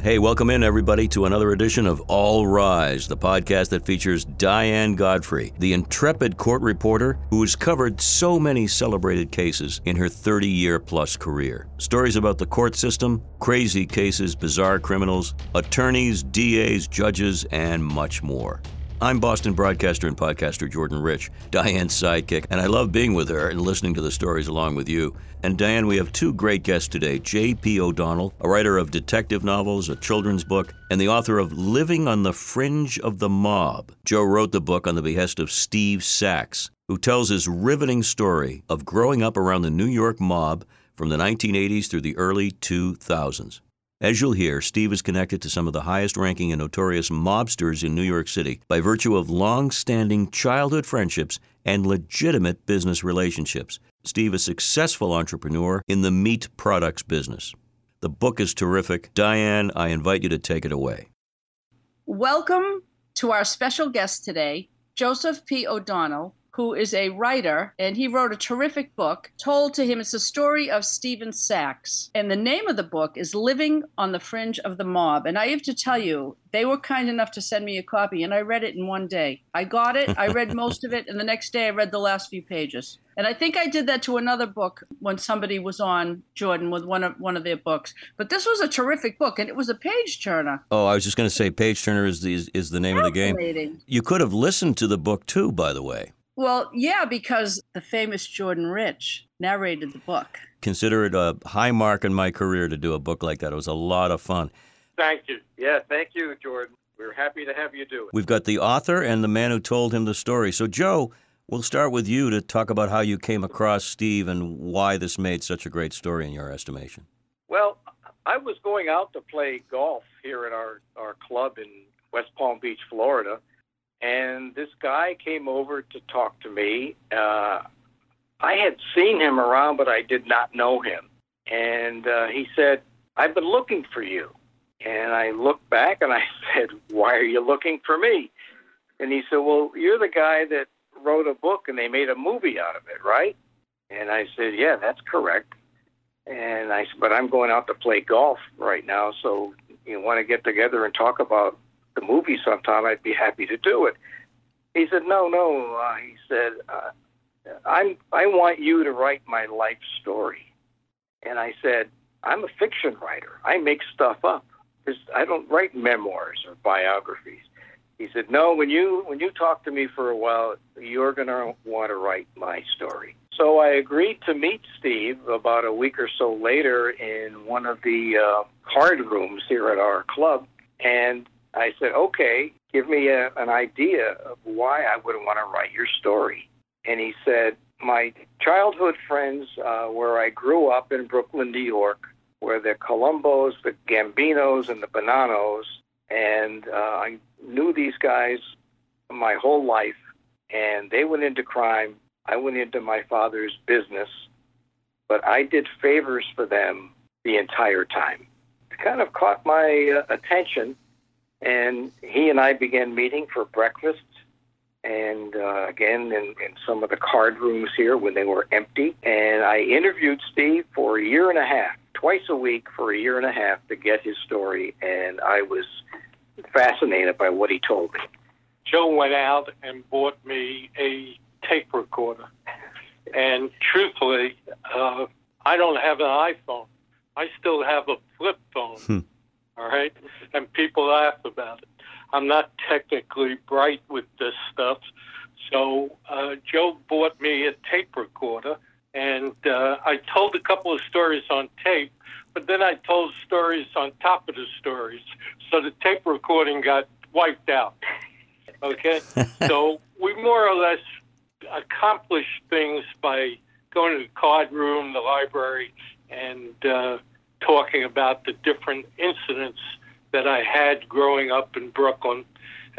Hey, welcome in, everybody, to another edition of All Rise, the podcast that features Diane Godfrey, the intrepid court reporter who has covered so many celebrated cases in her 30 year plus career. Stories about the court system, crazy cases, bizarre criminals, attorneys, DAs, judges, and much more. I'm Boston broadcaster and podcaster Jordan Rich, Diane's sidekick, and I love being with her and listening to the stories along with you. And Diane, we have two great guests today J.P. O'Donnell, a writer of detective novels, a children's book, and the author of Living on the Fringe of the Mob. Joe wrote the book on the behest of Steve Sachs, who tells his riveting story of growing up around the New York mob from the 1980s through the early 2000s. As you'll hear, Steve is connected to some of the highest ranking and notorious mobsters in New York City by virtue of long standing childhood friendships and legitimate business relationships. Steve, is a successful entrepreneur in the meat products business. The book is terrific. Diane, I invite you to take it away. Welcome to our special guest today, Joseph P. O'Donnell, who is a writer, and he wrote a terrific book told to him. It's the story of Stephen Sachs. And the name of the book is Living on the Fringe of the Mob. And I have to tell you, they were kind enough to send me a copy, and I read it in one day. I got it, I read most of it, and the next day I read the last few pages. And I think I did that to another book when somebody was on Jordan with one of one of their books. But this was a terrific book, and it was a page turner. Oh, I was just going to say, Page Turner is the, is, is the name of the game. You could have listened to the book too, by the way. Well, yeah, because the famous Jordan Rich narrated the book. Consider it a high mark in my career to do a book like that. It was a lot of fun. Thank you. Yeah, thank you, Jordan. We're happy to have you do it. We've got the author and the man who told him the story. So, Joe, we'll start with you to talk about how you came across Steve and why this made such a great story in your estimation. Well, I was going out to play golf here at our, our club in West Palm Beach, Florida, and this guy came over to talk to me. Uh, I had seen him around, but I did not know him. And uh, he said, I've been looking for you. And I looked back and I said, Why are you looking for me? And he said, Well, you're the guy that wrote a book and they made a movie out of it, right? And I said, Yeah, that's correct. And I said, But I'm going out to play golf right now, so you want to get together and talk about the movie sometime? I'd be happy to do it. He said, No, no. Uh, he said, uh, I'm, I want you to write my life story. And I said, I'm a fiction writer. I make stuff up. I don't write memoirs or biographies. He said, "No, when you when you talk to me for a while, you're going to want to write my story." So I agreed to meet Steve about a week or so later in one of the uh, card rooms here at our club, and I said, "Okay, give me a, an idea of why I would want to write your story." And he said, "My childhood friends, uh, where I grew up in Brooklyn, New York, were the Colombos, the Gambinos, and the Bonannos, and uh, I knew these guys my whole life, and they went into crime. I went into my father's business, but I did favors for them the entire time. It kind of caught my uh, attention, and he and I began meeting for breakfast, and uh, again in, in some of the card rooms here when they were empty. And I interviewed Steve for a year and a half, twice a week for a year and a half to get his story, and I was fascinated by what he told me. Joe went out and bought me a tape recorder. And truthfully, uh, I don't have an iPhone. I still have a flip phone. All right? And people laugh about it. I'm not technically bright with this stuff. So uh, Joe bought me a tape recorder, and uh, I told a couple of stories on tape, but then I told stories on top of the stories. So the tape recording got wiped out. Okay? so we more or less accomplished things by going to the card room, the library, and uh, talking about the different incidents that I had growing up in Brooklyn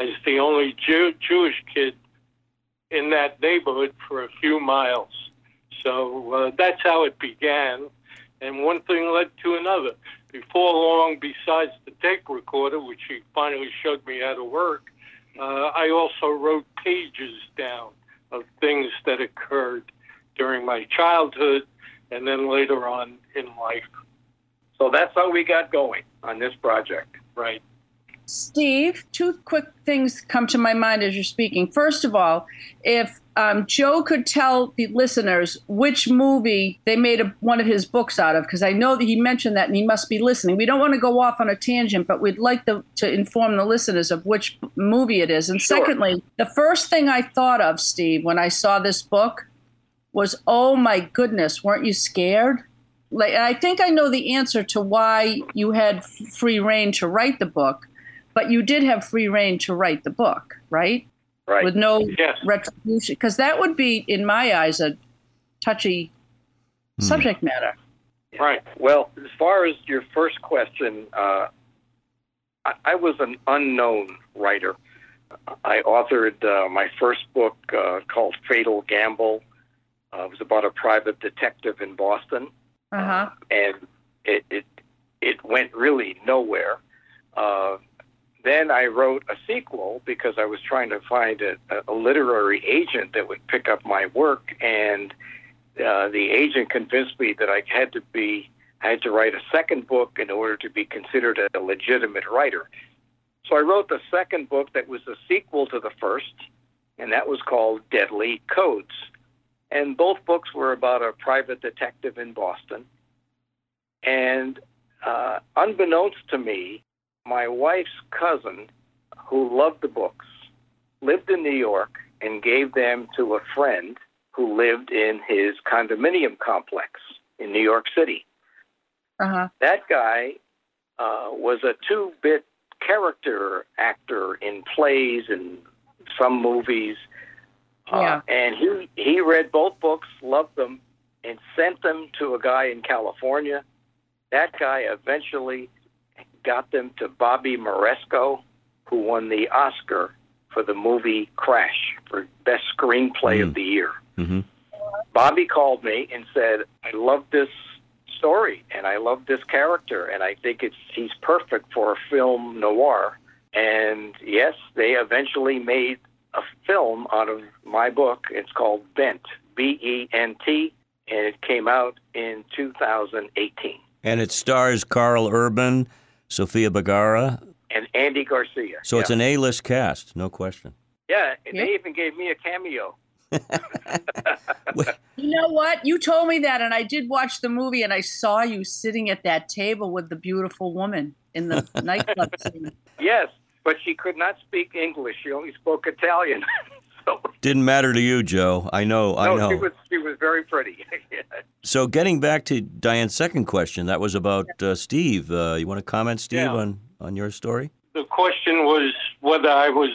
as the only Jew- Jewish kid in that neighborhood for a few miles. So uh, that's how it began. And one thing led to another. Before long, besides the tape recorder, which he finally showed me how to work, uh, I also wrote pages down of things that occurred during my childhood and then later on in life. So that's how we got going on this project. Right. Steve, two quick things come to my mind as you're speaking. First of all, if um, Joe could tell the listeners which movie they made a, one of his books out of, because I know that he mentioned that and he must be listening. We don't want to go off on a tangent, but we'd like the, to inform the listeners of which movie it is. And Sure. secondly, the first thing I thought of, Steve, when I saw this book was, oh my goodness, weren't you scared? Like, I think I know the answer to why you had free reign to write the book, but you did have free reign to write the book, right? Right. With no Yes. retribution, because that would be, in my eyes, a touchy subject matter. Right. Well, as far as your first question, uh, I, I was an unknown writer. I authored uh, my first book uh, called Fatal Gamble. Uh, it was about a private detective in Boston, Uh huh. and it it, it went really nowhere. Uh, then I wrote a sequel because I was trying to find a, a literary agent that would pick up my work, and uh, the agent convinced me that I had to be I had to write a second book in order to be considered a legitimate writer. So I wrote the second book that was a sequel to the first, and that was called Deadly Codes. And both books were about a private detective in Boston. And uh, unbeknownst to me, my wife's cousin, who loved the books, lived in New York and gave them to a friend who lived in his condominium complex in New York City. Uh huh. That guy uh, was a two bit character actor in plays and some movies. Yeah. Uh, and he, he read both books, loved them, and sent them to a guy in California. That guy eventually got them to Bobby Moresco, who won the Oscar for the movie Crash for Best Screenplay of the Year. hmm Bobby called me and said, "I love this story and I love this character and I think it's he's perfect for a film noir." And yes, they eventually made a film out of my book. It's called Bent, B E N T, and it came out in 2018. And it stars Karl Urban, Sofia Vergara. And Andy Garcia. So it's an A-list cast, no question. yeah. And Yeah. they even gave me a cameo. You know what? You told me that, and I did watch the movie, and I saw you sitting at that table with the beautiful woman in the nightclub scene. Yes, but she could not speak English. She only spoke Italian. so Didn't matter to you, Joe. I know. I no, know. she was she was very pretty. So, getting back to Diane's second question, that was about uh, Steve. Uh, you want to comment, Steve, Yeah. on, on your story? The question was whether I was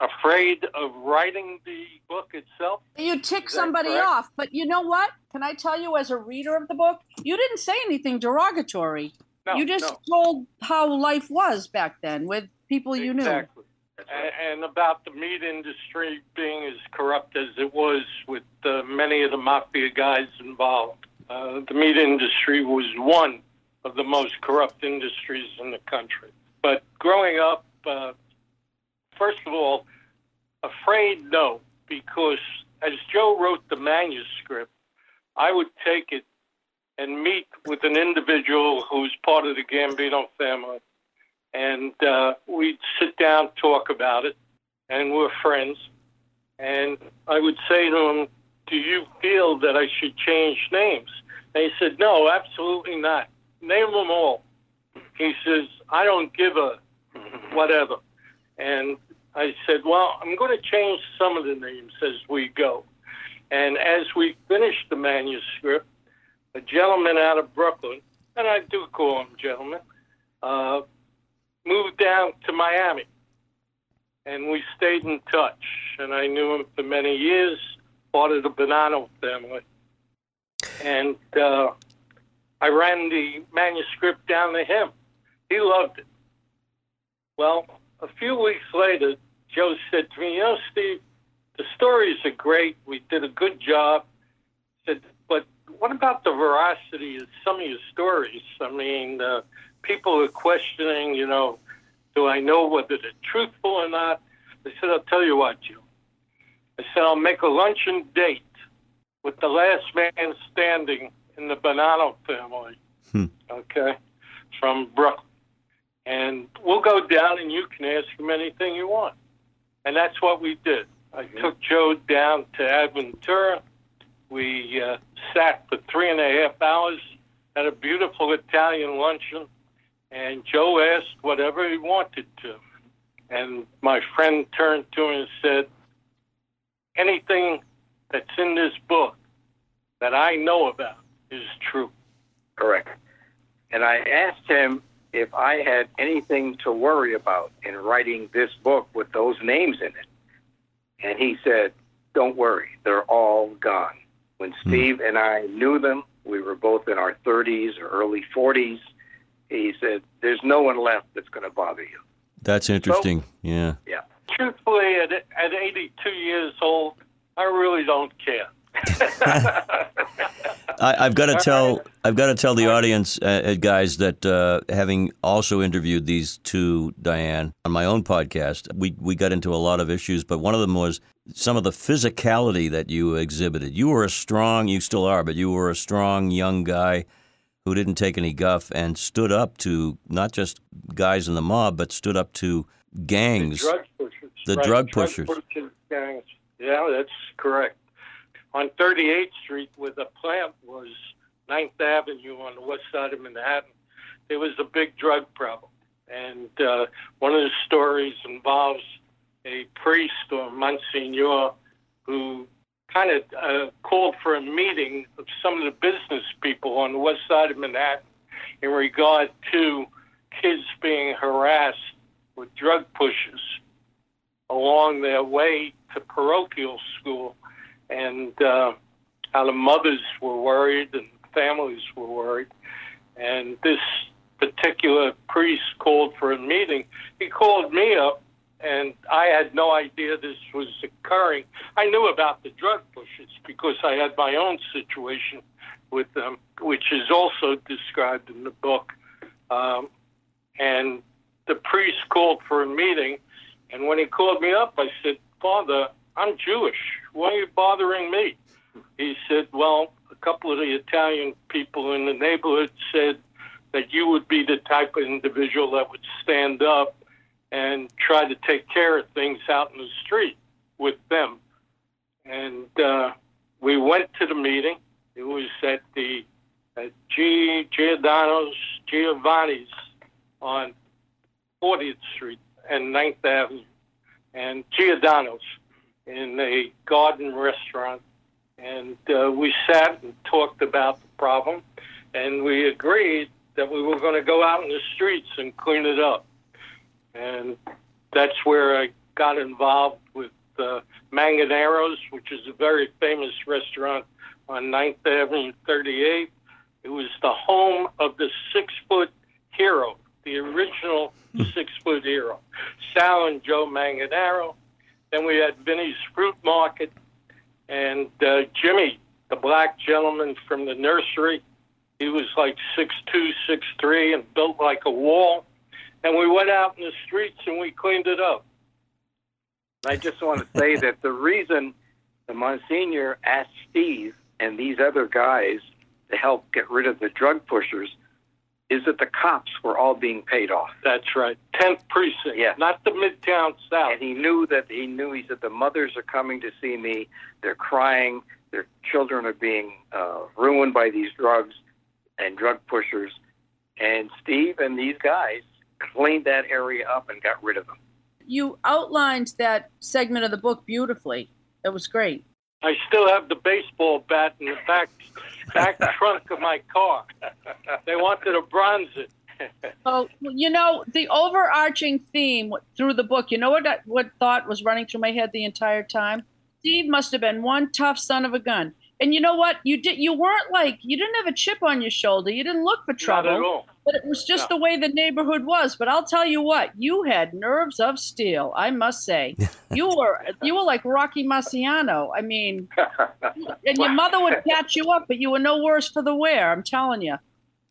afraid of writing the book itself. You tick somebody correct? off, but you know what? Can I tell you, as a reader of the book, you didn't say anything derogatory. no, you just no. told how life was back then with people you knew. Right. And, and about the meat industry being as corrupt as it was with uh, many of the mafia guys involved. Uh, the meat industry was one of the most corrupt industries in the country. But growing up, uh, first of all, afraid no, because as Joe wrote the manuscript, I would take it and meet with an individual who's part of the Gambino family and uh, we'd sit down, talk about it, and we're friends. And I would say to him, "Do you feel that I should change names?" And he said, "No, absolutely not. Name them all." He says, "I don't give a whatever." And I said, "Well, I'm going to change some of the names as we go." And as we finished the manuscript, a gentleman out of Brooklyn, and I do call him gentleman, uh, moved down to Miami, and we stayed in touch. And I knew him for many years, part of the Bonanno family. And uh, I ran the manuscript down to him. He loved it. Well, a few weeks later, Joe said to me, You know, Steve, the stories are great. We did a good job. Said, but what about the veracity of some of your stories? I mean, uh, people are questioning, you know, do I know whether they're truthful or not? I said, I'll tell you what, Joe. I said, I'll make a luncheon date with the last man standing in the Bonanno family, Hmm. okay, from Brooklyn. And we'll go down and you can ask him anything you want. And that's what we did. I took Joe down to Adventura. We uh, sat for three and a half hours at a beautiful Italian luncheon, and Joe asked whatever he wanted to. And my friend turned to him and said, Anything that's in this book that I know about is true. Correct. And I asked him if I had anything to worry about in writing this book with those names in it. And he said, Don't worry, they're all gone. When hmm. Steve and I knew them, we were both in our 30s or early 40s. He said, There's no one left that's going to bother you. That's interesting. yeah. Yeah. Truthfully, at, at 82 years old, I really don't care. I, I've got to tell I've got to tell the audience, uh, uh, guys, that uh, having also interviewed these two, Diane, on my own podcast, we we got into a lot of issues, but one of them was some of the physicality that you exhibited. You were a strong, you still are, but you were a strong young guy who didn't take any guff and stood up to not just guys in the mob, but stood up to gangs. Drug pushers. The right, drug pushers. pushers gangs. Yeah, that's correct. On 38th Street, where the plant was, 9th Avenue on the west side of Manhattan, there was a big drug problem. And uh, one of the stories involves a priest or Monsignor who kind of uh, called for a meeting of some of the business people on the west side of Manhattan in regard to kids being harassed with drug pushers along their way to parochial school, and uh, how the mothers were worried and families were worried. And this particular priest called for a meeting. He called me up, and I had no idea this was occurring. I knew about the drug pushers because I had my own situation with them, which is also described in the book. Um, and the priest called for a meeting, and when he called me up, I said, Father, I'm Jewish. Why are you bothering me? He said, Well, a couple of the Italian people in the neighborhood said that you would be the type of individual that would stand up and try to take care of things out in the street with them. And uh, we went to the meeting. It was at the at G. Giordano's Giovanni's on 40th Street and 9th Avenue, and Giordano's in a garden restaurant. And uh, we sat and talked about the problem, and we agreed that we were going to go out in the streets and clean it up. And that's where I got involved with uh, Manganaro's, which is a very famous restaurant on 9th Avenue 38. It was the home of the six foot hero, the original six foot hero, Sal and Joe Manganero. Then we had Vinny's Fruit Market and uh, Jimmy, the black gentleman from the nursery. He was like six two, six three, and built like a wall. And we went out in the streets and we cleaned it up. I just want to say that the reason the Monsignor asked Steve and these other guys to help get rid of the drug pushers is that the cops were all being paid off. That's right. 10th precinct, Yeah. not the Midtown South. And he knew that he knew he said the mothers are coming to see me. They're crying. Their children are being uh, ruined by these drugs and drug pushers. And Steve and these guys cleaned that area up and got rid of them. You outlined that segment of the book beautifully. That was great. I still have the baseball bat in the back back trunk of my car. They wanted to bronze it. Oh, you know, the overarching theme through the book, you know what what thought was running through my head the entire time? Steve must have been one tough son of a gun. And you know what? You did. You weren't like you didn't have a chip on your shoulder. You didn't look for trouble. Not at all. But it was just No. the way the neighborhood was. But I'll tell you what, you had nerves of steel. I must say, you were you were like Rocky Marciano. I mean, and your mother would catch you up, but you were no worse for the wear. I'm telling you, it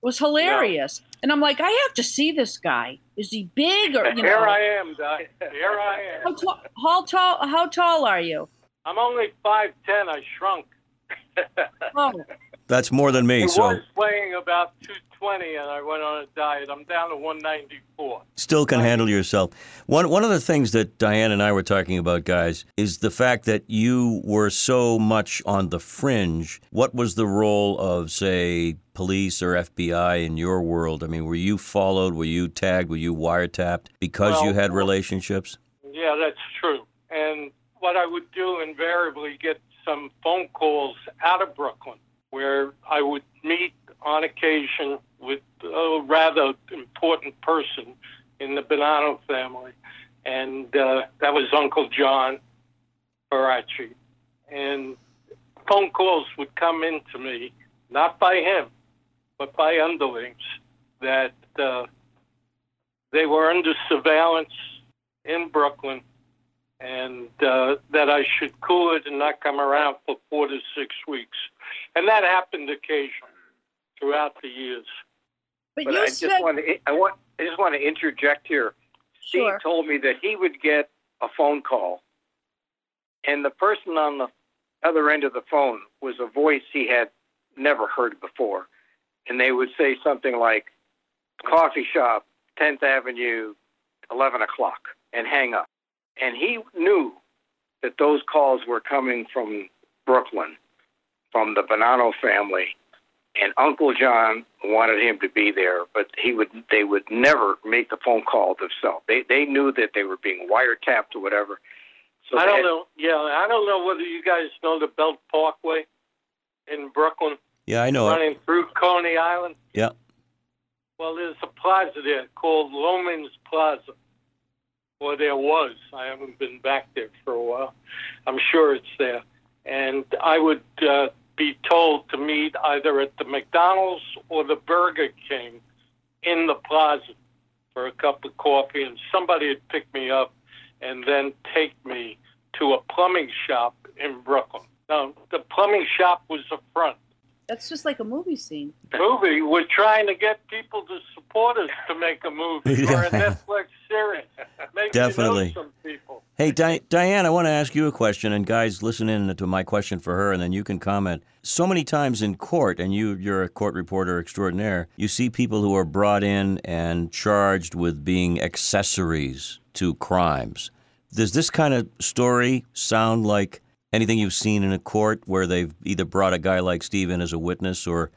was hilarious. And I'm like, I have to see this guy. Is he big or you know? Here know? I am, Di. Here I How am. tall, how tall? How tall are you? I'm only five ten. I shrunk. Oh, That's more than me. I So was weighing about 220, and I went on a diet. I'm down to 194. still can handle yourself. One one of the things that Diane and I were talking about, guys, is the fact that you were so much on the fringe. What was the role of, say, police or FBI in your world? I mean, were you followed? Were you tagged? Were you wiretapped because you had relationships? Yeah, that's true. And what I would do invariably get some phone calls out of Brooklyn where I would meet on occasion with a rather important person in the Bonanno family. And uh, that was Uncle John Barachi. And phone calls would come in to me, not by him, but by underlings, that uh, they were under surveillance in Brooklyn, and uh, that I should cool it and not come around for four to six weeks. And that happened occasionally throughout the years. but, But you I said just want to I want I just want to interject here. Steve sure. told me that he would get a phone call, and the person on the other end of the phone was a voice he had never heard before, and they would say something like, "Coffee shop, Tenth Avenue, eleven o'clock," and hang up. And he knew that those calls were coming from Brooklyn, from the Bonanno family, and Uncle John wanted him to be there, but he would they would never make the phone call themselves. They they knew that they were being wiretapped or whatever. So I don't had- know. Yeah, I don't know whether you guys know the Belt Parkway in Brooklyn, Yeah, I know it. running through Coney Island. Yeah. Well, there's a plaza there called Loehmann's Plaza. Or there was. I haven't been back there for a while. I'm sure it's there. And I would uh, be told to meet either at the McDonald's or the Burger King in the plaza for a cup of coffee, and somebody would pick me up and then take me to a plumbing shop in Brooklyn. Now, the plumbing shop was the front That's just like a movie scene. movie. We're trying to get people to support us to make a movie or a Netflix series. Maybe Definitely. You know some people. Hey, Di- Diane, I want to ask you a question, and guys, listen in to my question for her, and then you can comment. So many times in court, and you, you're a court reporter extraordinaire, you see people who are brought in and charged with being accessories to crimes. Does this kind of story sound like anything you've seen in a court where they've either brought a guy like Steve in as a witness or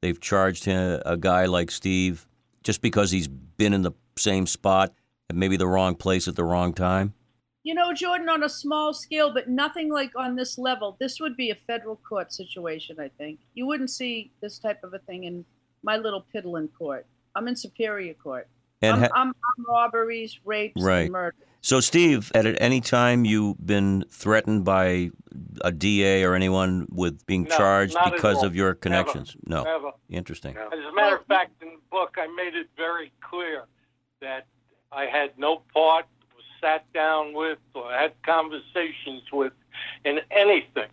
they've charged him, a guy like Steve just because he's been in the same spot at maybe the wrong place at the wrong time? You know, Jordan, on a small scale, but nothing like on this level. This would be a federal court situation, I think. You wouldn't see this type of a thing in my little piddling court. I'm in Superior Court. And I'm, ha- I'm, I'm robberies, rapes, Right. and murder. So, Steve, at any time you've been threatened by a DA or anyone with being No, charged because of your Never. connections? No. Never. Interesting. No. As a matter of fact, in the book, I made it very clear that I had no part, was sat down with, or had conversations with in anything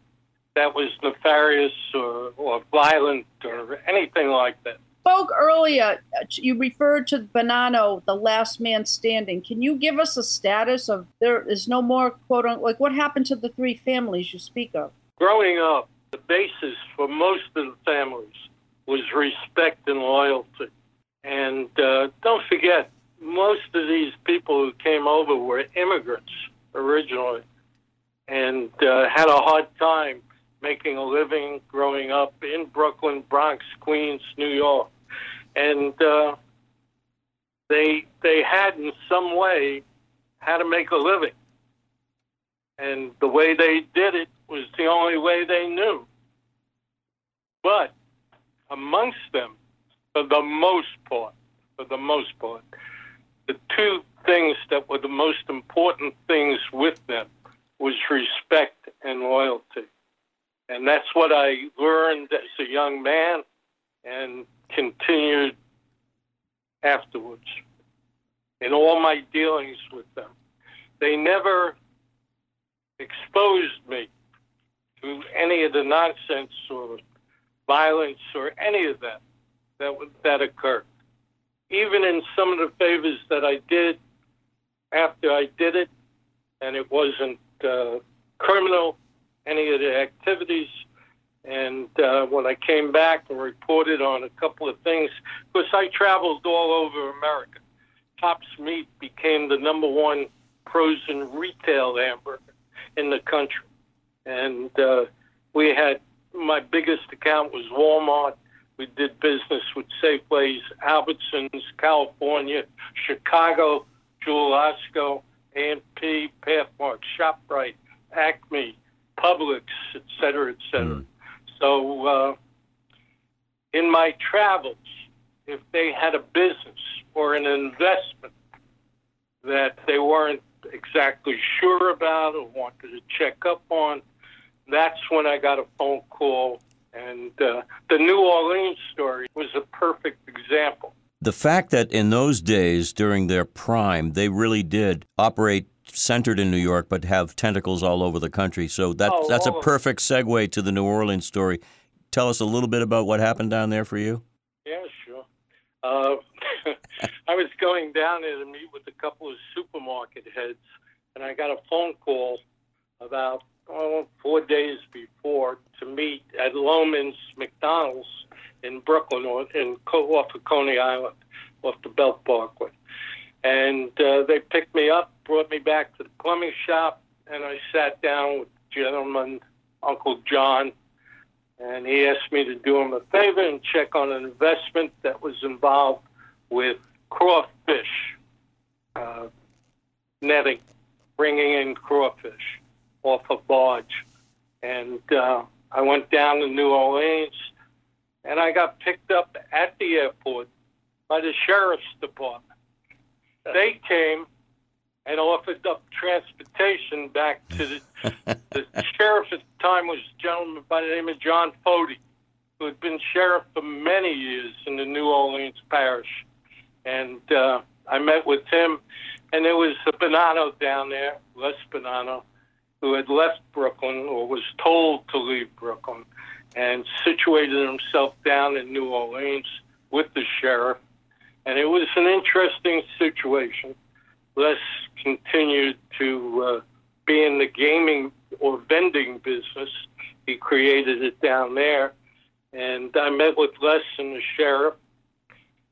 that was nefarious or, or violent or anything like that. Spoke earlier, uh, you referred to Bonanno, the last man standing. Can you give us a status of there is no more quote unquote, like what happened to the three families you speak of? Growing up, the basis for most of the families was respect and loyalty. And uh, don't forget, most of these people who came over were immigrants originally and uh, had a hard time making a living growing up in Brooklyn, Bronx, Queens, New York. And uh, they, they had, in some way, how to make a living. And the way they did it was the only way they knew. But amongst them, for the most part, for the most part, the two things that were the most important things with them was respect and loyalty. And that's what I learned as a young man and continued afterwards in all my dealings with them. They never exposed me to any of the nonsense or violence or any of that that that occurred. Even in some of the favors that I did after I did it, and it wasn't uh, criminal, any of the activities. And uh, when I came back and reported on a couple of things, because I traveled all over America, Tops Meat became the number one frozen retail hamburger in the country. And uh, we had my biggest account was Walmart. We did business with Safeways, Albertsons, California, Chicago, Jewel Osco, A&P, Pathmark, ShopRite, Acme, Publix, et cetera, et cetera. So uh, in my travels, if they had a business or an investment that they weren't exactly sure about or wanted to check up on, that's when I got a phone call. And uh, the New Orleans story was a perfect example. The fact that in those days, during their prime, they really did operate centered in New York, but have tentacles all over the country. So that Oh, that's a perfect segue to the New Orleans story. Tell us a little bit about what happened down there for you. Yeah, sure. Uh, I was going down there to meet with a couple of supermarket heads, and I got a phone call about oh, four days before to meet at Loehmann's McDonald's in Brooklyn, or in off of Coney Island, off the Belt Parkway. And uh, they picked me up, brought me back to the plumbing shop, and I sat down with gentleman, Uncle John, and he asked me to do him a favor and check on an investment that was involved with crawfish uh, netting, bringing in crawfish off a barge. And uh, I went down to New Orleans, and I got picked up at the airport by the sheriff's department. They came and offered up transportation back to the the sheriff at the time was a gentleman by the name of John Fody, who had been sheriff for many years in the New Orleans parish. And uh, I met with him, and there was a Bonanno down there, Les Bonanno, who had left Brooklyn or was told to leave Brooklyn and situated himself down in New Orleans with the sheriff. And it was an interesting situation. Les continued to uh, be in the gaming or vending business. He created it down there. And I met with Les and the sheriff.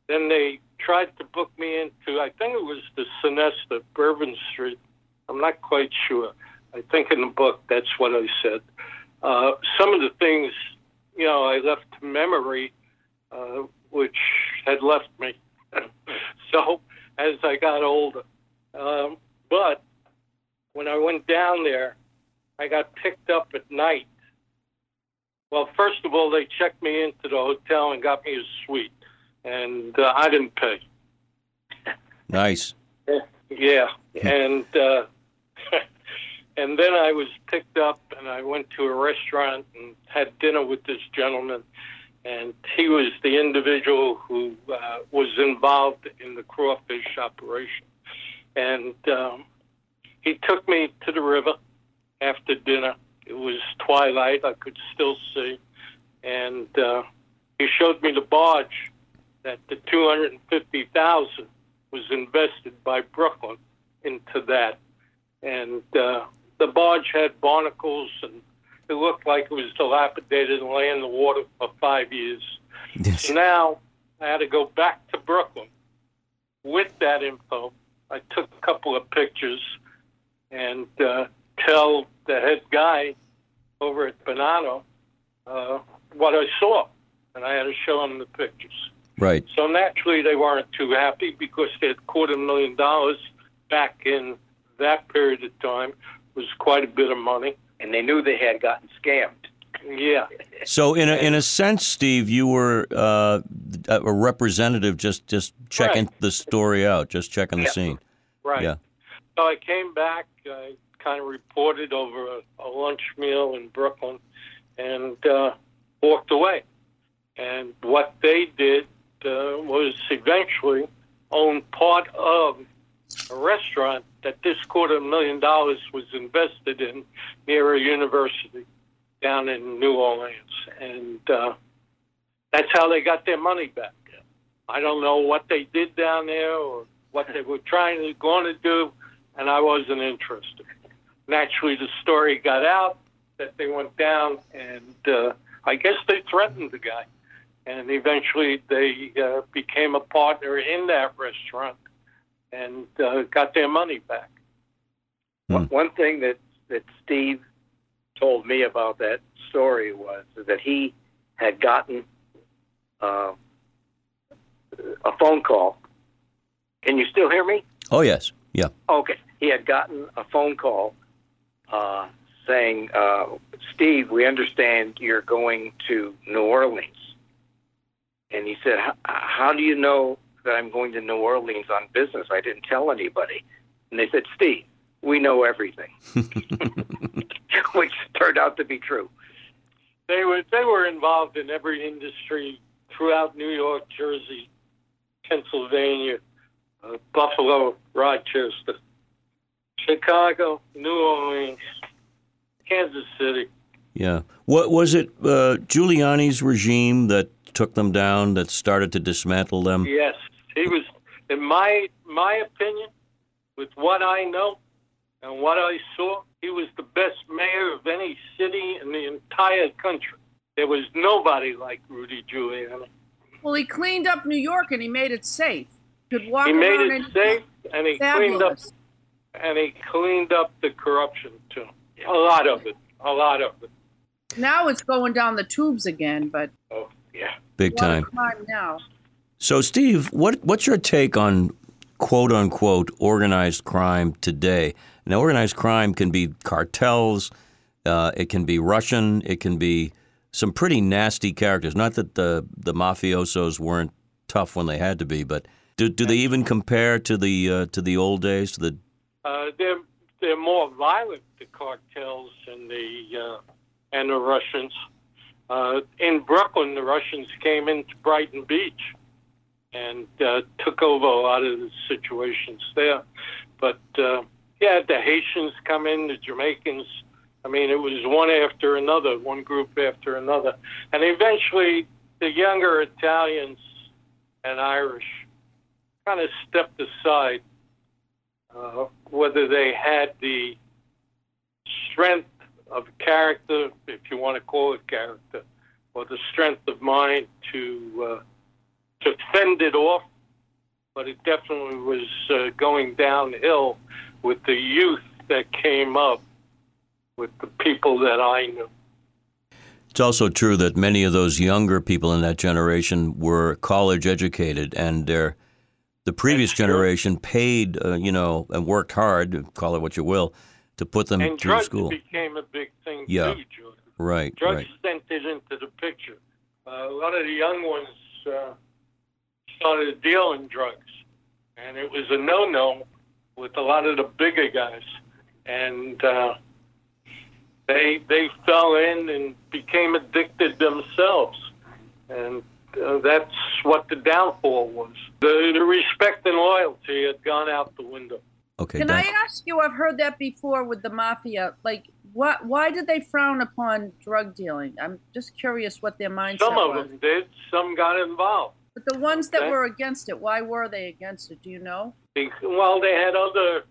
Then they tried to book me into, I think it was the Sonesta, Bourbon Street. I'm not quite sure. I think in the book that's what I said. Uh, some of the things, you know, I left to memory, uh, which had left me. so as I got older. Um, but when I went down there, I got picked up at night. Well, first of all, they checked me into the hotel and got me a suite, and uh, I didn't pay. Nice. Yeah, and uh, and then I was picked up, and I went to a restaurant and had dinner with this gentleman, and he was the individual who uh, was involved in the crawfish operation, and um, he took me to the river after dinner. It was twilight; I could still see, and uh, he showed me the barge that the two hundred and fifty thousand was invested by Brooklyn into that. And uh, the barge had barnacles, and it looked like it was dilapidated and lay in the water for five years. So now I had to go back to Brooklyn with that info. I took a couple of pictures and uh, tell the head guy over at Bonanno uh, what I saw. And I had to show him the pictures. Right. So naturally, they weren't too happy because they had quarter million dollars back in that period of time. was quite a bit of money. and they knew they had gotten scammed. Yeah, So in a in a sense, Steve, you were uh, a representative, just just checking Right. the story out, just checking the Yeah. scene. right. Yeah. So I came back. I kind of reported over a, a lunch meal in Brooklyn, and uh, walked away. And what they did uh, was eventually own part of a restaurant that this quarter million dollars was invested in near a university down in New Orleans. And uh, that's how they got their money back. I don't know what they did down there or what they were trying to going to do, and I wasn't interested. Naturally, the story got out that they went down, and uh, I guess they threatened the guy, and eventually they uh, became a partner in that restaurant and uh, got their money back. One- One thing that that Steve told me about that story was that he had gotten uh, a phone call. Can you still hear me? Oh yes, yeah. Okay. He had gotten a phone call uh, saying, uh, Steve, we understand you're going to New Orleans. And he said, "H- How do you know that I'm going to New Orleans on business? I didn't tell anybody. And they said, Steve, we know everything, which turned out to be true. They were they were involved in every industry throughout New York, Jersey, Pennsylvania, uh, Buffalo, Rochester, Chicago, New Orleans, Kansas City. Yeah. What was it? Uh, Giuliani's regime that took them down, that started to dismantle them. Yes, he was. In my my opinion, with what I know and what I saw, he was the best mayor of any city in the entire country. There was nobody like Rudy Giuliani. Well, he cleaned up New York and he made it safe. You could walk He made around it and safe, and he cleaned up and he cleaned up the corruption too. A lot of it. A lot of it. Now it's going down the tubes again, but Oh yeah. Big a lot time. now. So, Steve, what what's your take on quote unquote organized crime today? Now, organized crime can be cartels, uh, it can be Russian, it can be some pretty nasty characters. Not that the the mafiosos weren't tough when they had to be, but do, do they even compare to the uh, to the old days? To the Uh, they're they're more violent, the cartels and the uh, and the Russians. Uh, in Brooklyn, the Russians came into Brighton Beach and uh, took over a lot of the situations there. But yeah, the Haitians come in, the Jamaicans. I mean, it was one after another, one group after another, and eventually the younger Italians and Irish kind of stepped aside uh, whether they had the strength of character, if you want to call it character, or the strength of mind to uh, to fend it off. But it definitely was uh, going downhill with the youth that came up, with the people that I knew. It's also true that many of those younger people in that generation were college educated, and their the previous generation paid, uh, you know, and worked hard, call it what you will, to put them And through drugs school. became a big thing Yeah. too, Jordan. right, Drugs right. sent it into the picture. Uh, a lot of the young ones uh, started dealing drugs, and it was a no-no with a lot of the bigger guys, and uh, they they fell in and became addicted themselves, and uh, that's what the downfall was. The, the respect and loyalty had gone out the window. Okay, Can Don- I ask you? I've heard that before with the mafia. Like, what? Why did they frown upon drug dealing? I'm just curious what their mindset Some of was. them did, some got involved. But the ones that Okay. were against it, why were they against it? Do you know? Be- Well, they had other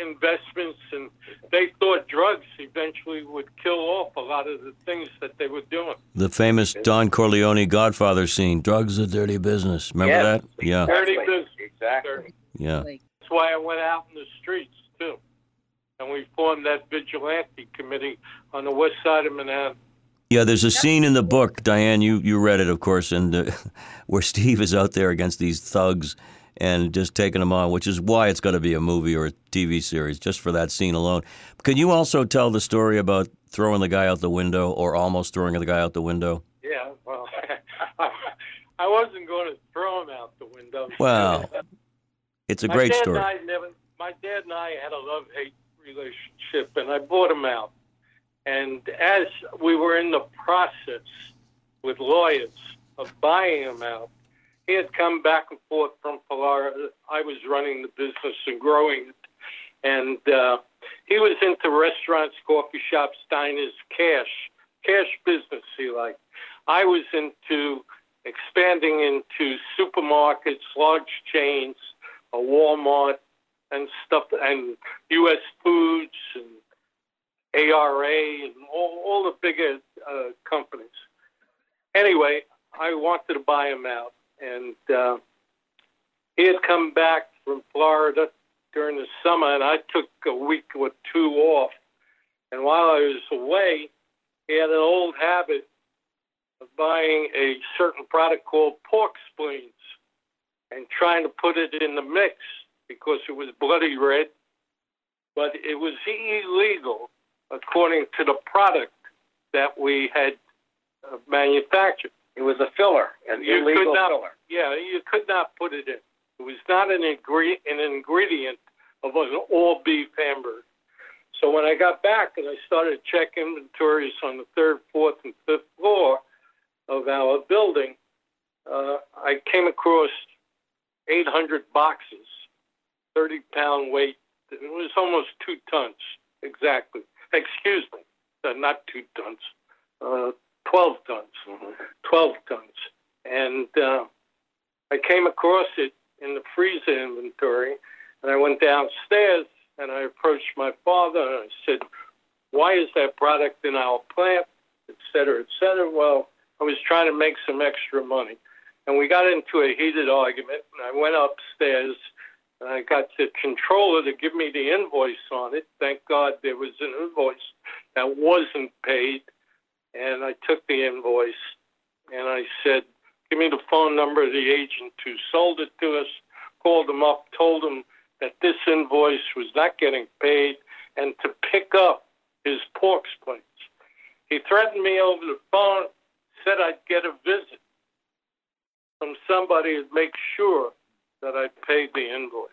investments, and they thought drugs eventually would kill off a lot of the things that they were doing. the famous Don Corleone Godfather scene, drugs a dirty business. Remember Yes. that? Yeah, Dirty business. Exactly. yeah. That's why I went out in the streets too, and we formed that vigilante committee on the west side of Manhattan. Yeah, there's a scene in the book, Diane. You you read it, of course, and uh, where Steve is out there against these thugs and just taking them on, which is why it's got to be a movie or a TV series just for that scene alone. Can you also tell the story about throwing the guy out the window or almost throwing the guy out the window? Yeah, well, I wasn't going to throw him out the window. Well, It's a my great story. Never, my dad and I had a love hate relationship, and I bought him out. And as we were in the process with lawyers of buying him out, he had come back and forth from Florida. I was running the business and growing it. And uh, he was into restaurants, coffee shops, diners, cash, cash business he liked. I was into expanding into supermarkets, large chains, a Walmart, and stuff, and U.S. Foods and ARA and all, all the bigger uh, companies. Anyway, I wanted to buy him out, and uh, he had come back from Florida during the summer, and I took a week or two off. And while I was away, he had an old habit of buying a certain product called pork spleens and trying to put it in the mix because it was bloody red, but it was illegal according to the product that we had uh, manufactured. It was a filler, an You illegal could not, filler. yeah, you could not put it in. It was not an, ingre- an ingredient of an all beef hamburger. So when I got back and I started to check inventories on the third, fourth, and fifth floor of our building, uh, I came across 800 boxes, 30 pound weight. It was almost two tons exactly. Excuse me, uh, not two tons, uh, 12 tons. 12 tons. And uh, I came across it in the freezer inventory, and I went downstairs and I approached my father and I said, Why is that product in our plant? Et cetera, et cetera. Well, I was trying to make some extra money. And we got into a heated argument, and I went upstairs and I got the controller to give me the invoice on it. Thank God there was an invoice that wasn't paid. And I took the invoice and I said, Give me the phone number of the agent who sold it to us. Called him up, told him that this invoice was not getting paid and to pick up his pork spleens. He threatened me over the phone, said I'd get a visit from somebody to make sure that I paid the invoice.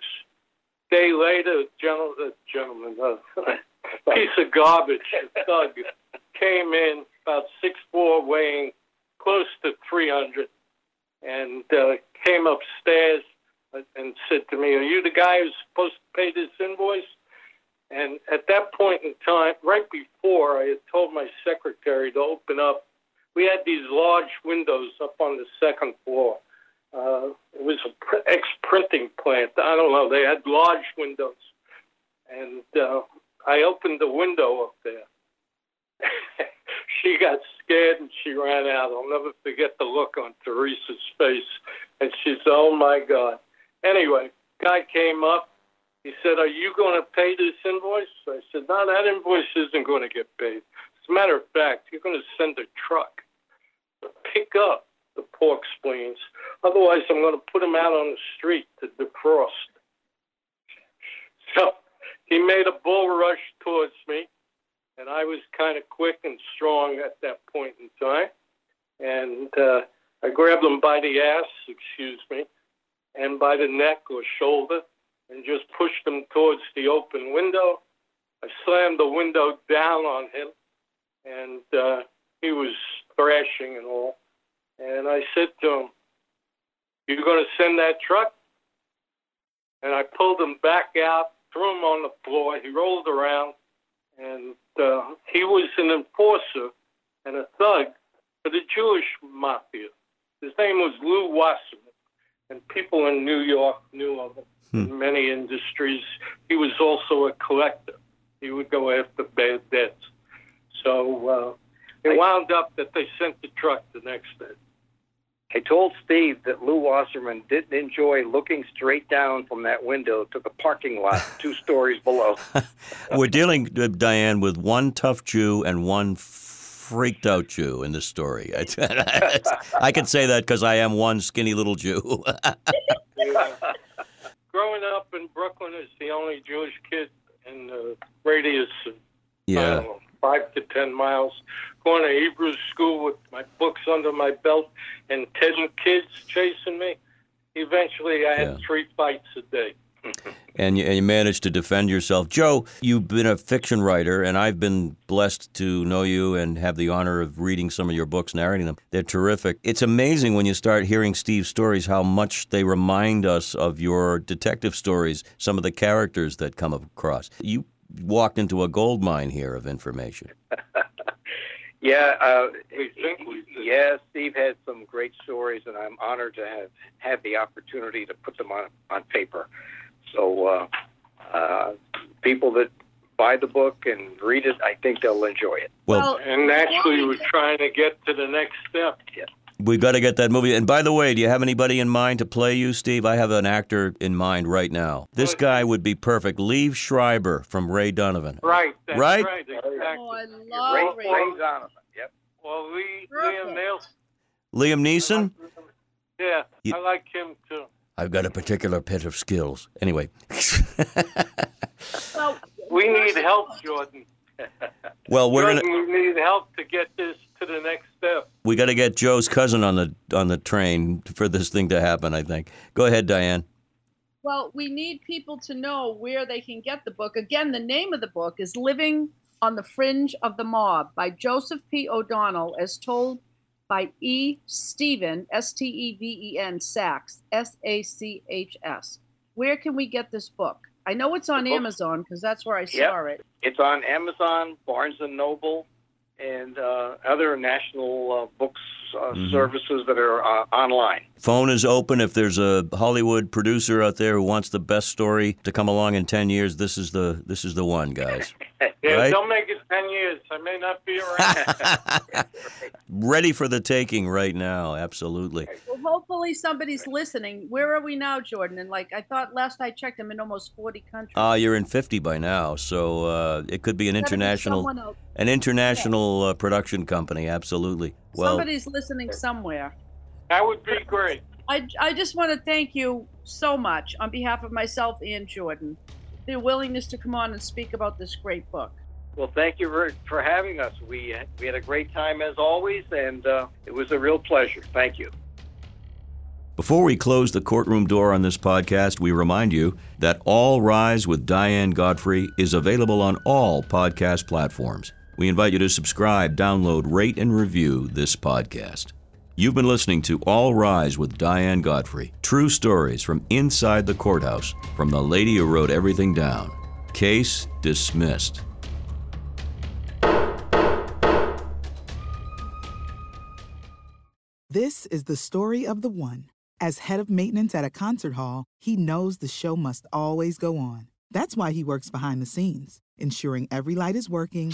Day later, a gentleman, a piece of garbage, a thug, came in about six four, weighing close to 300, and uh, came upstairs and said to me, "Are you the guy who's supposed to pay this invoice?" And at that point in time, right before, I had told my secretary to open up. We had these large windows up on the second floor. Uh, it was an pr- ex-printing plant. I don't know. They had large windows, and uh, I opened the window up there. she got scared and she ran out. I'll never forget the look on Teresa's face. And she said, Oh my God. Anyway, guy came up. He said, Are you going to pay this invoice? I said, No, that invoice isn't going to get paid. As a matter of fact, you're going to send a truck to pick up the pork spleens. Otherwise, I'm going to put them out on the street to defrost. So he made a bull rush towards me and I was kind of quick and strong at that point in time. And uh, I grabbed him by the ass, excuse me, and by the neck or shoulder, and just pushed him towards the open window. I slammed the window down on him, and uh, he was thrashing and all. And I said to him, "You're going to send that truck?" And I pulled him back out, threw him on the floor. He rolled around, and uh, he was an enforcer and a thug for the Jewish mafia. His name was Lou Wasserman, and people in New York knew of him in many industries. He was also a collector. He would go after bad debts. So uh, it wound up that they sent the truck the next day. I told Steve that Lou Wasserman didn't enjoy looking straight down from that window to the parking lot two stories below. We're dealing, Diane, with one tough Jew and one freaked out Jew in this story. I can say that because I am one skinny little Jew. Growing up in Brooklyn as the only Jewish kid in the radius of I yeah. don't know, five to ten miles, going to Hebrew school with my books under my belt and ten kids chasing me. Eventually, I had Yeah. three fights a day. and you, and you managed to defend yourself. Joe, you've been a fiction writer, and I've been blessed to know you and have the honor of reading some of your books, narrating them. They're terrific. It's amazing when you start hearing Steve's stories how much they remind us of your detective stories, some of the characters that come across. You walked into a gold mine here of information. Yeah, uh, We think we did. yeah. Steve had some great stories, and I'm honored to have had the opportunity to put them on on paper. So, uh, uh, people that buy the book and read it, I think they'll enjoy it. Well, And actually, we're trying to get to the next step. We got to get that movie. And by the way, do you have anybody in mind to play you, Steve? I have an actor in mind right now. This guy would be perfect. Liev Schreiber from Ray Donovan. Right. That's Right? right. exactly. Oh, I love Ray Ray. Donovan. Yep. Well, Lee, Liam Nielsen. Liam Neeson? Yeah, You- I like him too. I've got a particular pit of skills. Anyway. Well, We need help, Jordan. well, we're Jordan, gonna we need help to get this to the next step. We got to get Joe's cousin on the on the train for this thing to happen. I think. Go ahead, Diane. Well, we need people to know where they can get the book. Again, the name of the book is Living on the Fringe of the Mob by Joseph P. O'Donnell, as told by E. Steven, S T E V E N, Sachs, S A C H S. Where can we get this book? I know it's on book- Amazon because that's where I Yep. saw it. It's on Amazon, Barnes and Noble, and uh, other national uh, books uh, Mhm. services that are uh, online. Phone is open. If there's a Hollywood producer out there who wants the best story to come along in ten years, this is the this is the one, guys. Yeah, Right? don't make it 10 years. I may not be around. Ready for the taking right now. Absolutely. Well, hopefully somebody's listening. Where are we now, Jordan? And like I thought last I checked, I'm in almost 40 countries. Ah, you're in 50 by now, so uh, it could be an Gotta be international an international uh, production company. Absolutely. Well, Somebody's listening somewhere. that would be great. I, I just want to thank you so much on behalf of myself and Jordan. The willingness to come on and speak about this great book. Well, thank you for, for having us. We we had a great time as always, and uh, it was a real pleasure. Thank you. Before we close the courtroom door on this podcast, we remind you that All Rise with Diane Godfrey is available on all podcast platforms. We invite you to subscribe, download, rate, and review this podcast. You've been listening to All Rise with Diane Godfrey. True stories from inside the courthouse from the lady who wrote everything down. Case dismissed. This is the story of the one. As head of maintenance at a concert hall, he knows the show must always go on. That's why he works behind the scenes, ensuring every light is working,